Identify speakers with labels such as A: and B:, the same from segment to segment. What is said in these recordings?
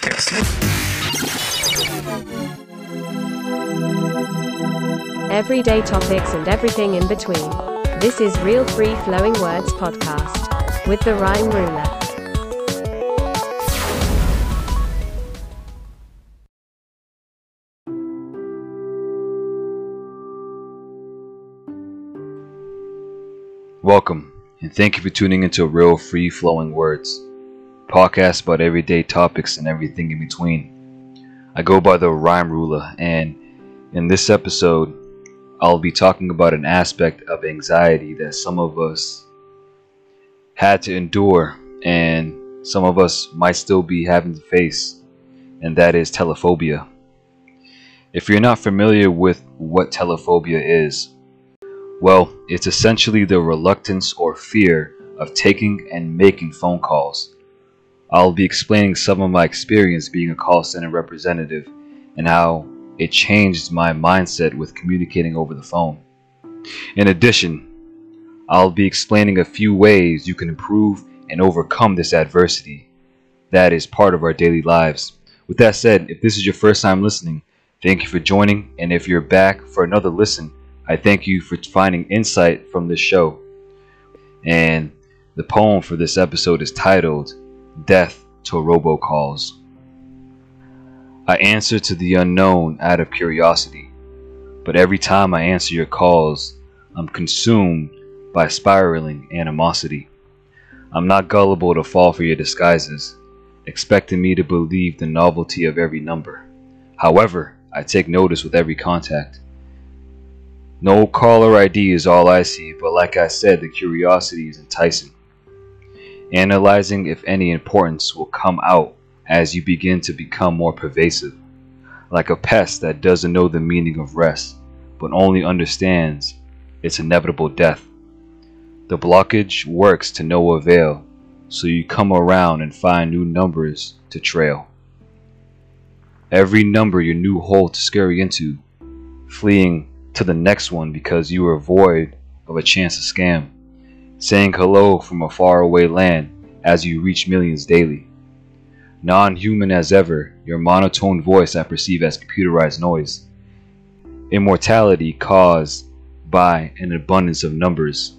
A: Podcast.
B: Everyday topics and everything in between. This is Real Free Flowing Words Podcast with the Rhyme Ruler.
C: Welcome, and thank you for tuning into Real Free Flowing Words, podcast about everyday topics and everything in between. I go by the Rhyme Ruler, and in this episode, I'll be talking about an aspect of anxiety that some of us had to endure, and some of us might still be having to face, and that is telephobia. If you're not familiar with what telephobia is, well, it's essentially the reluctance or fear of taking and making phone calls. I'll be explaining some of my experience being a call center representative and how it changed my mindset with communicating over the phone. In addition, I'll be explaining a few ways you can improve and overcome this adversity that is part of our daily lives. With that said, if this is your first time listening, thank you for joining, and if you're back for another listen, I thank you for finding insight from this show. And the poem for this episode is titled Death to Robocalls. I answer to the unknown out of curiosity, but every time I answer your calls, I'm consumed by spiraling animosity. I'm not gullible to fall for your disguises, expecting me to believe the novelty of every number. However, I take notice with every contact. No caller ID is all I see, but like I said, the curiosity is enticing. Analyzing if any importance will come out as you begin to become more pervasive, like a pest that doesn't know the meaning of rest, but only understands its inevitable death. The blockage works to no avail, so you come around and find new numbers to trail. Every number your new hole to scurry into, fleeing to the next one because you are void of a chance to scam, saying hello from a faraway land as you reach millions daily. Non human as ever, your monotone voice I perceive as computerized noise. Immortality caused by an abundance of numbers.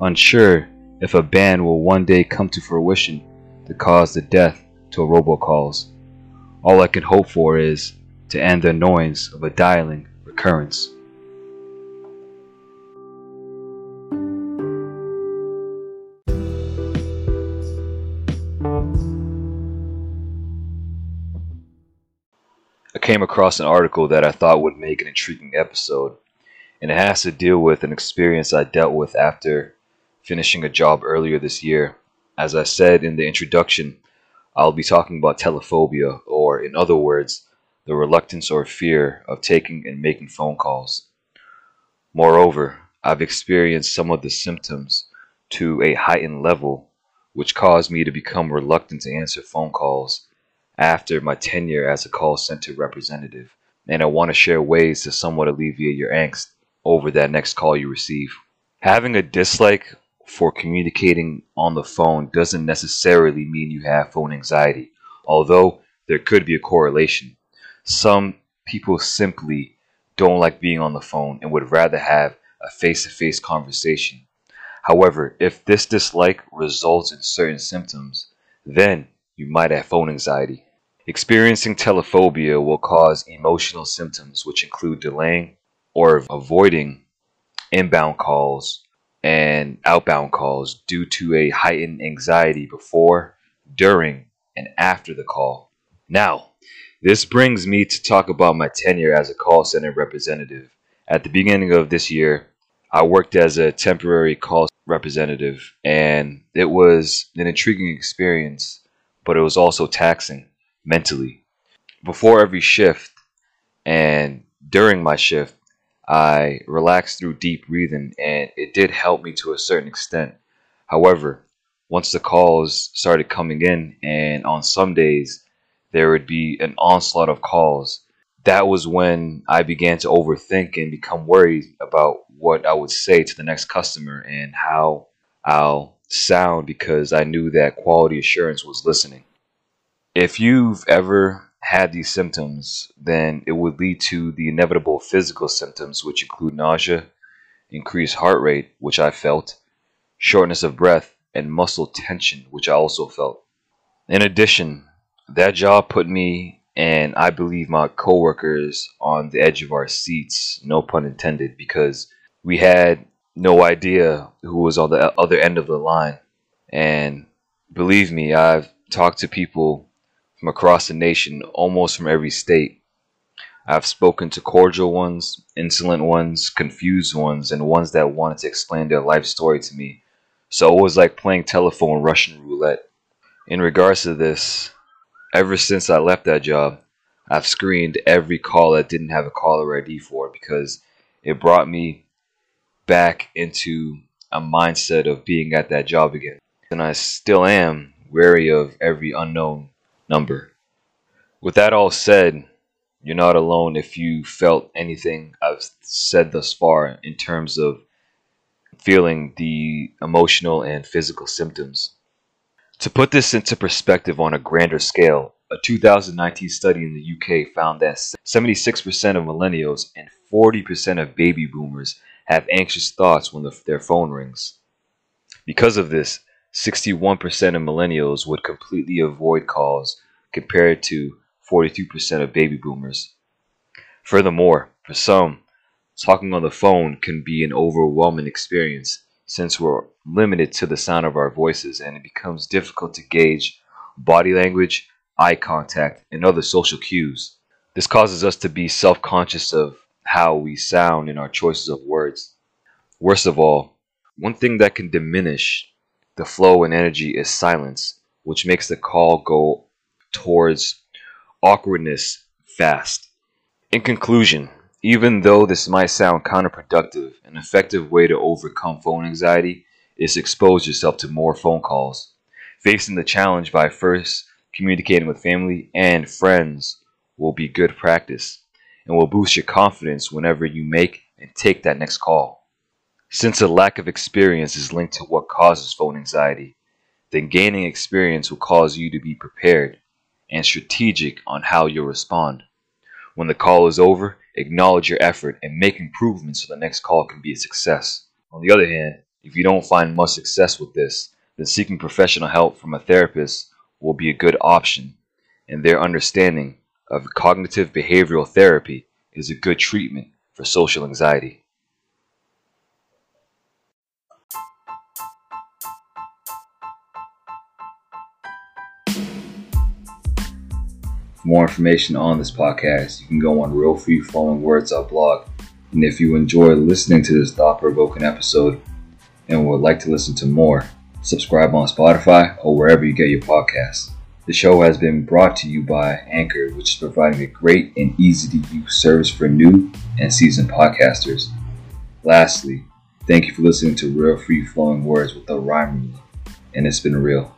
C: Unsure if a ban will one day come to fruition to cause the death to a robocalls. All I can hope for is to end the annoyance of a dialing recurrence. Came across an article that I thought would make an intriguing episode, and it has to deal with an experience I dealt with after finishing a job earlier this year. As I said in the introduction, I'll be talking about telephobia, or in other words, the reluctance or fear of taking and making phone calls. Moreover, I've experienced some of the symptoms to a heightened level, which caused me to become reluctant to answer phone calls after my tenure as a call center representative, and I want to share ways to somewhat alleviate your angst over that next call you receive. Having a dislike for communicating on the phone doesn't necessarily mean you have phone anxiety, although there could be a correlation. Some people simply don't like being on the phone and would rather have a face to face conversation. However, if this dislike results in certain symptoms, then you might have phone anxiety. Experiencing telephobia will cause emotional symptoms, which include delaying or avoiding inbound calls and outbound calls due to a heightened anxiety before, during, and after the call. Now, this brings me to talk about my tenure as a call center representative. At the beginning of this year, I worked as a temporary call representative, and it was an intriguing experience but it was also taxing mentally. Before every shift and during my shift, I relaxed through deep breathing and it did help me to a certain extent. However, once the calls started coming in, and on some days there would be an onslaught of calls, that was when I began to overthink and become worried about what I would say to the next customer and how I'll sound because I knew that quality assurance was listening. If you've ever had these symptoms, then it would lead to the inevitable physical symptoms, which include nausea, increased heart rate, which I felt, shortness of breath, and muscle tension, which I also felt. In addition, that job put me and I believe my coworkers on the edge of our seats, no pun intended, because we had no idea who was on the other end of the line. And believe me, I've talked to people from across the nation, almost from every state. I've spoken to cordial ones, insolent ones, confused ones, and ones that wanted to explain their life story to me. So it was like playing telephone Russian roulette. In regards to this, ever since I left that job, I've screened every call that didn't have a caller ID for it because it brought me back into a mindset of being at that job again. And I still am wary of every unknown number. With that all said, you're not alone if you felt anything I've said thus far in terms of feeling the emotional and physical symptoms. To put this into perspective on a grander scale, a 2019 study in the UK found that 76% of millennials and 40% of baby boomers have anxious thoughts when the, their phone rings. Because of this, 61% of millennials would completely avoid calls compared to 42% of baby boomers. Furthermore, for some, talking on the phone can be an overwhelming experience since we're limited to the sound of our voices and it becomes difficult to gauge body language, eye contact, and other social cues. This causes us to be self conscious of how we sound in our choices of words. Worst of all, one thing that can diminish the flow and energy is silence, which makes the call go towards awkwardness fast. In conclusion, even though this might sound counterproductive, an effective way to overcome phone anxiety is expose yourself to more phone calls. Facing the challenge by first communicating with family and friends will be good practice and will boost your confidence whenever you make and take that next call. Since a lack of experience is linked to what causes phone anxiety, then gaining experience will cause you to be prepared and strategic on how you'll respond. When the call is over, acknowledge your effort and make improvements so the next call can be a success. On the other hand, if you don't find much success with this, then seeking professional help from a therapist will be a good option, and their understanding of cognitive behavioral therapy is a good treatment for social anxiety. For more information on this podcast, you can go on real free flowing words blog And if you enjoy listening to this thought provoking episode and would like to listen to more, subscribe on Spotify or wherever you get your podcasts. The show has been brought to you by Anchor, which is providing a great and easy to use service for new and seasoned podcasters. Lastly, thank you for listening to Real Free Flowing Words with the Rhyme and it's been real.